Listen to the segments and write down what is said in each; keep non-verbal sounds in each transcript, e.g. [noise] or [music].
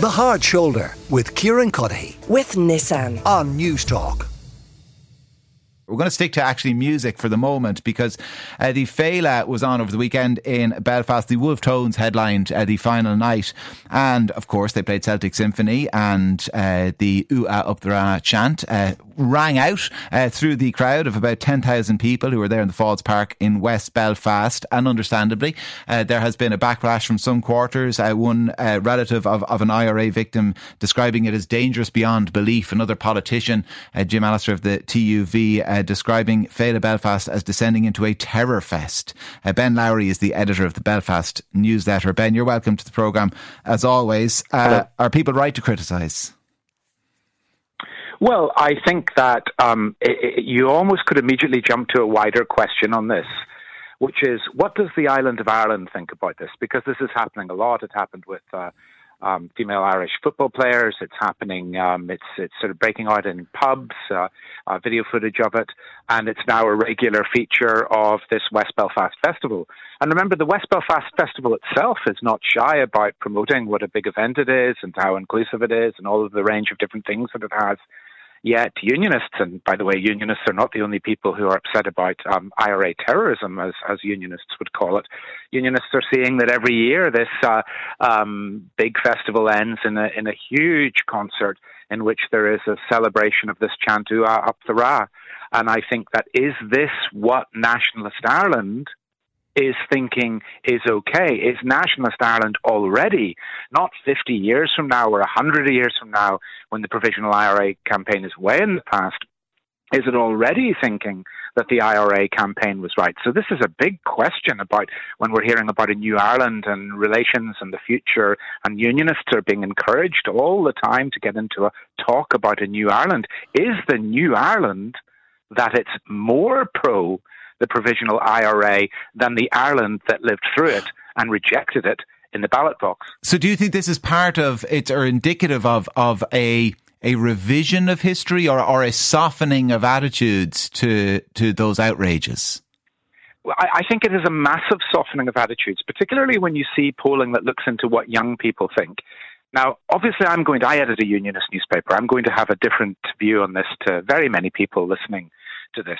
The Hard Shoulder with Kieran Cuddihy with Nissan. on Newstalk. We're going to stick to actually music for the moment because uh, the Féile was on over the weekend in Belfast. The Wolfe Tones headlined uh, the final night. And of course, they played Celtic Symphony and uh, the Ooh Ah Up the Ra chant uh, rang out uh, through the crowd of about 10,000 people who were there in the Falls Park in West Belfast. And understandably, uh, there has been a backlash from some quarters. Uh, one uh, relative of, of an IRA victim describing it as dangerous beyond belief. Another politician, uh, Jim Allister of the TUV, uh, describing Féile Belfast as descending into a terror fest. Uh, ben Lowry is the editor of the Belfast newsletter. Ben, you're welcome to the programme as always. Uh, are people right to criticise? Well, I think that um, it, it, you almost could immediately jump to a wider question on this, which is what does the island of Ireland think about this? Because this is happening a lot. It happened with uh, um, female Irish football players. It's happening. Um, it's it's sort of breaking out in pubs. Uh, uh, video footage of it, and it's now a regular feature of this West Belfast festival. And remember, the West Belfast Festival itself is not shy about promoting what a big event it is and how inclusive it is, and all of the range of different things that it has. Yet unionists, and by the way, unionists are not the only people who are upset about um, IRA terrorism, as, as unionists would call it. Unionists are seeing that every year this uh, um, big festival ends in a, in a huge concert in which there is a celebration of this chantua up the Ra. And I think that is this what nationalist Ireland is thinking is okay? Is nationalist Ireland already, not 50 years from now or 100 years from now, when the provisional IRA campaign is way in the past, is it already thinking that the IRA campaign was right? So this is a big question about when we're hearing about a new Ireland and relations and the future, and unionists are being encouraged all the time to get into a talk about a new Ireland. Is the new Ireland that it's more pro the provisional IRA than the Ireland that lived through it and rejected it in the ballot box. So, do you think this is part of it or indicative of of a a revision of history or, or a softening of attitudes to to those outrages? Well, I, I think it is a massive softening of attitudes, particularly when you see polling that looks into what young people think. Now, obviously, I'm going to, I edit a unionist newspaper. I'm going to have a different view on this to very many people listening to this.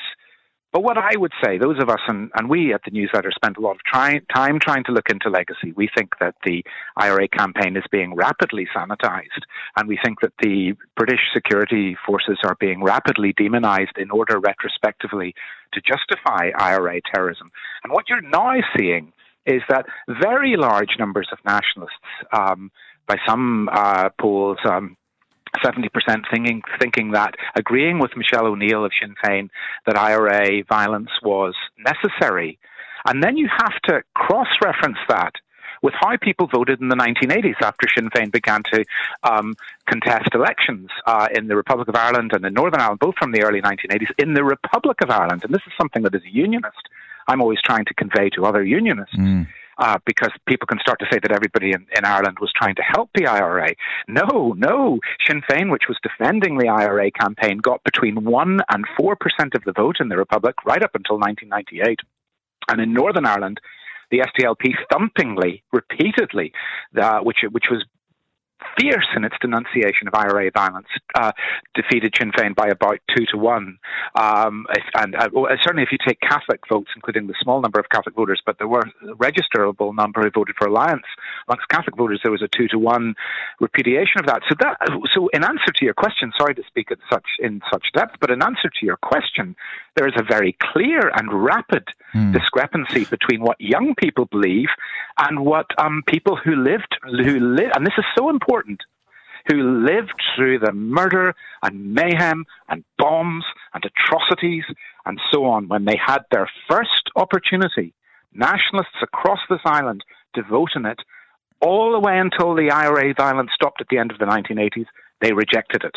But what I would say, those of us, and, and we at the newsletter spent a lot of try, time trying to look into legacy. We think that the IRA campaign is being rapidly sanitized, and we think that the British security forces are being rapidly demonized in order retrospectively to justify IRA terrorism. And what you're now seeing is that very large numbers of nationalists, um, by some uh, polls, um, 70% thinking, thinking that agreeing with Michelle O'Neill of Sinn Féin that IRA violence was necessary. And then you have to cross reference that with how people voted in the 1980s after Sinn Féin began to um, contest elections uh, in the Republic of Ireland and in Northern Ireland, both from the early 1980s, in the Republic of Ireland. And this is something that, as a unionist, I'm always trying to convey to other unionists. Mm uh, because people can start to say that everybody in, in, Ireland was trying to help the IRA. No, no. Sinn Féin, which was defending the IRA campaign, got between 1 and 4% of the vote in the Republic right up until 1998. And in Northern Ireland, the SDLP thumpingly, repeatedly, uh, which which was fierce in its denunciation of IRA violence, uh, defeated Sinn Féin by about two to one. Um, and uh, certainly, if you take Catholic votes, including the small number of Catholic voters, but there were a registerable number who voted for Alliance amongst Catholic voters, there was a two to one repudiation of that. So that, so in answer to your question, sorry to speak at such in such depth, but in answer to your question, there is a very clear and rapid mm. discrepancy between what young people believe and what um, people who lived who live, and this is so important, who lived through the murder and mayhem and bombs and atrocities and so on when they had their first opportunity. Nationalists across this island to vote in it all the way until the IRA violence stopped at the end of the 1980s. They rejected it.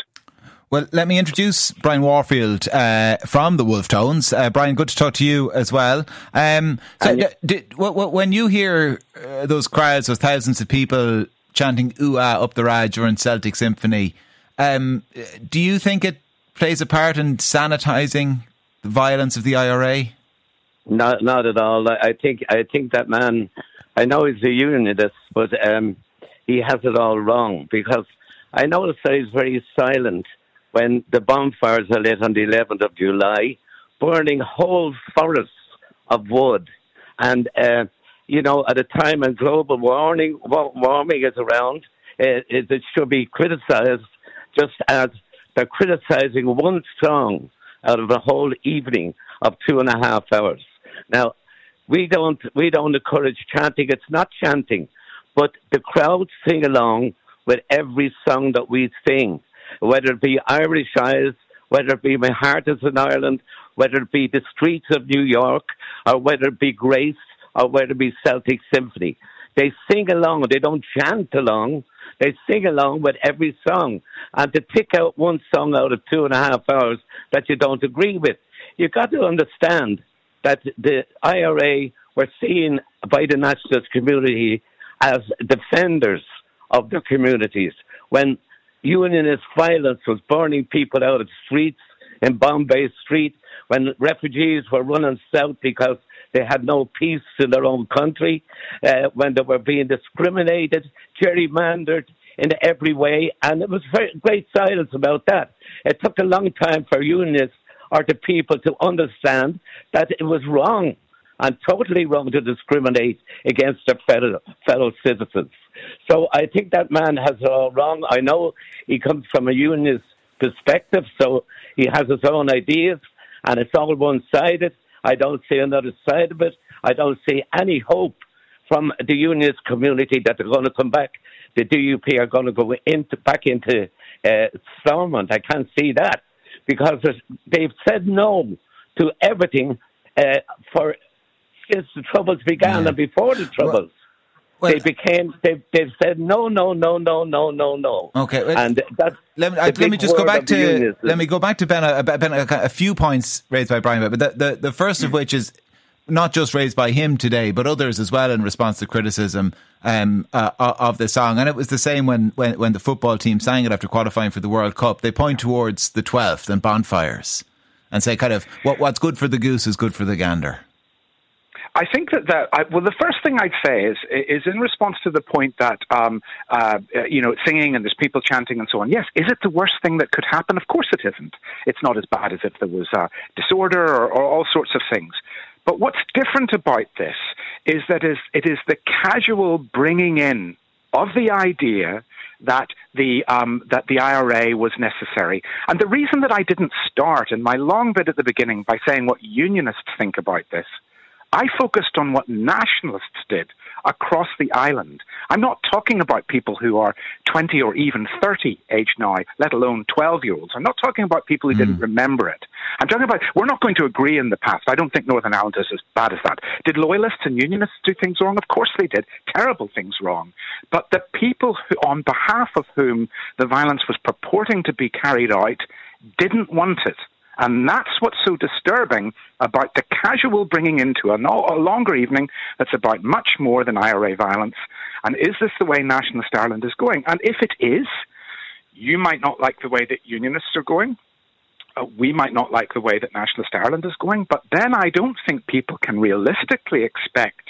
Well, let me introduce Brian Warfield uh, from the Wolfe Tones. Uh, Brian, good to talk to you as well. Um, so, did, when you hear uh, those crowds, those thousands of people chanting "ooh ah" up the Ra during Celtic Symphony, um, do you think it plays a part in sanitising the violence of the IRA? Not, not at all. I think, I think that man. I know he's a unionist, but um, he has it all wrong because I noticed that he's very silent when the bonfires are lit on the 11th of July, burning whole forests of wood. And, uh, you know, at a time when global warming, warming is around, it, it should be criticized just as they're criticizing one song out of a whole evening of two and a half hours. Now, we don't we don't encourage chanting. It's not chanting, but the crowd sing along with every song that we sing, whether it be Irish Eyes, whether it be My Heart Is in Ireland, whether it be the streets of New York, or whether it be Grace, or whether it be Celtic Symphony. They sing along. They don't chant along. They sing along with every song. And to pick out one song out of two and a half hours that you don't agree with, you've got to understand that the IRA were seen by the nationalist community as defenders of their communities. When unionist violence was burning people out of streets in Bombay Street, when refugees were running south because they had no peace in their own country, uh, when they were being discriminated, gerrymandered in every way, and it was very great silence about that. It took a long time for unionists or the people to understand that it was wrong and totally wrong to discriminate against their fellow, fellow citizens. So I think that man has it all wrong. I know he comes from a unionist perspective, so he has his own ideas, and it's all one sided. I don't see another side of it. I don't see any hope from the unionist community that they're going to come back. The DUP are going to go into back into uh, Stormont. I can't see that because they've said no to everything uh, for since the troubles began yeah. and before the troubles. Well, they became they they've said no no no no no no no. Okay, well, and that's let me, I, let me just go back to let me go back to Ben. A, ben a, a, few points raised by Brian, but the, the the first of which is not just raised by him today, but others as well in response to criticism um, uh, of the song. And it was the same when, when, when the football team sang it after qualifying for the World Cup. They point towards the 12th and bonfires and say, kind of, what, what's good for the goose is good for the gander. I think that that I, well, the first thing I'd say is is in response to the point that um, uh, you know singing and there's people chanting and so on. Yes, is it the worst thing that could happen? Of course, it isn't. It's not as bad as if there was uh, disorder or, or all sorts of things. But what's different about this is that it is the casual bringing in of the idea that the um, that the IRA was necessary. And the reason that I didn't start in my long bit at the beginning by saying what unionists think about this I focused on what nationalists did across the island. I'm not talking about people who are 20 or even 30 age now, let alone 12 year olds. I'm not talking about people who mm. didn't remember it. I'm talking about, we're not going to agree in the past. I don't think Northern Ireland is as bad as that. Did loyalists and unionists do things wrong? Of course they did. Terrible things wrong. But the people who, on behalf of whom the violence was purporting to be carried out didn't want it. And that's what's so disturbing about the casual bringing into a, a, longer evening that's about much more than IRA violence. And is this the way nationalist Ireland is going? And if it is, you might not like the way that unionists are going. Uh, we might not like the way that nationalist Ireland is going. But then I don't think people can realistically expect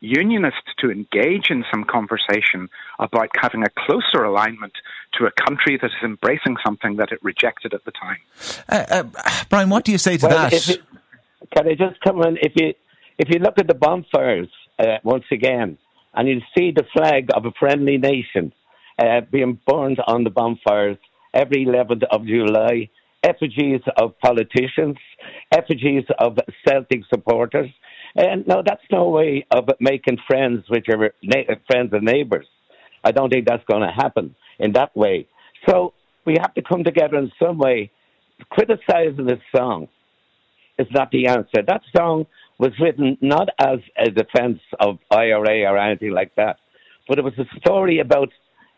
unionists to engage in some conversation about having a closer alignment to a country that is embracing something that it rejected at the time. Uh, uh, Brian, what do you say to well, that? It, can I just come in? If you if you look at the bonfires uh, once again, and you see the flag of a friendly nation uh, being burned on the bonfires every 11th of July, effigies of politicians, effigies of Celtic supporters, and no, that's no way of making friends with your na- friends and neighbors. I don't think that's going to happen in that way. So we have to come together in some way. Criticizing this song is not the answer. That song was written not as a defense of IRA or anything like that, but it was a story about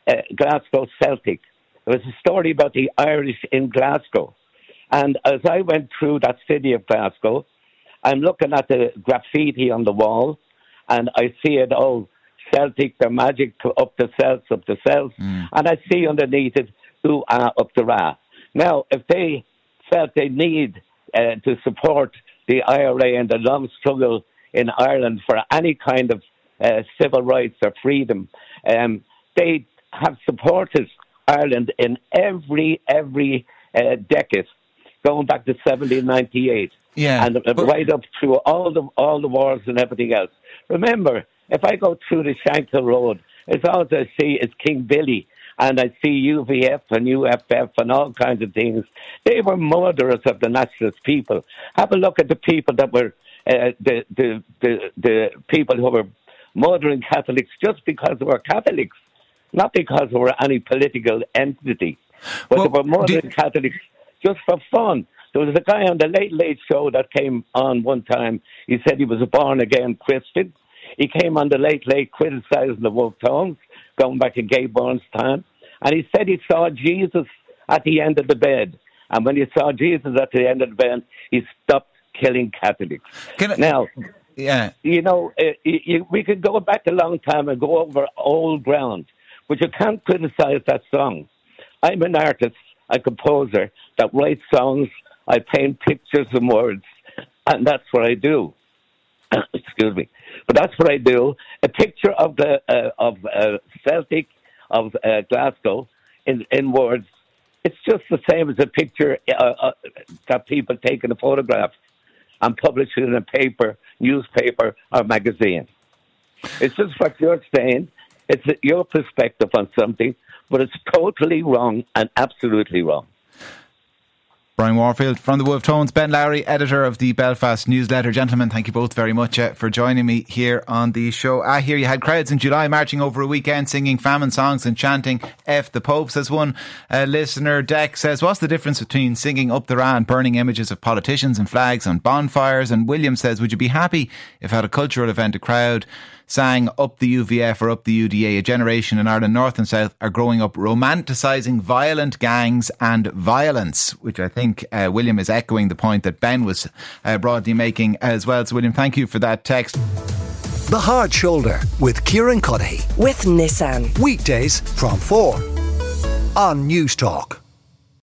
uh, Glasgow Celtic. It was a story about the Irish in Glasgow. And as I went through that city of Glasgow, I'm looking at the graffiti on the wall, and I see it all Celtic, the magic up the Celts, up the Celts, mm. and I see underneath it who are up the ra. Now, if they felt they need uh, to support the IRA and the long struggle in Ireland for any kind of uh, civil rights or freedom, um, they have supported Ireland in every every uh, decade, going back to 1798. Yeah, and uh, right up through all the all the wars and everything else. Remember, if I go through the Shankill Road, it's all I see is King Billy, and I see UVF and UFF and all kinds of things. They were murderers of the nationalist people. Have a look at the people that were uh, the, the the the people who were murdering Catholics just because they were Catholics, not because they were any political entity, but well, they were murdering Catholics just for fun. There was a guy on the Late Late Show that came on one time. He said he was a born again Christian. He came on the Late Late criticizing the Wolfe Tones, going back to Gay Byrne's time. And he said he saw Jesus at the end of the bed. And when he saw Jesus at the end of the bed, he stopped killing Catholics. I, now, yeah, you know, uh, you, we could go back a long time and go over old ground, but you can't criticize that song. I'm an artist, a composer that writes songs I paint pictures and words, and that's what I do. [coughs] Excuse me, but that's what I do. A picture of the uh, of uh, Celtic of uh, Glasgow in in words. It's just the same as a picture uh, uh, that people take in a photograph and publish it in a paper, newspaper, or magazine. It's just what you're saying. It's your perspective on something, but it's totally wrong and absolutely wrong. Brian Warfield from the Wolfe Tones, Ben Lowry, editor of the Belfast newsletter. Gentlemen, thank you both very much uh, for joining me here on the show. I hear you had crowds in July marching over a weekend singing famine songs and chanting F the Pope, says one uh, listener. Deck says, What's the difference between singing up the Ra and burning images of politicians and flags on bonfires? And William says, Would you be happy if at a cultural event a crowd sang up the UVF or up the UDA. A generation in Ireland North and South are growing up romanticising violent gangs and violence, which I think uh, William is echoing the point that Ben was uh, broadly making as well. So, William, thank you for that text. The Hard Shoulder with Kieran Cuddihy. With Nissan. Weekdays from 4 on Newstalk.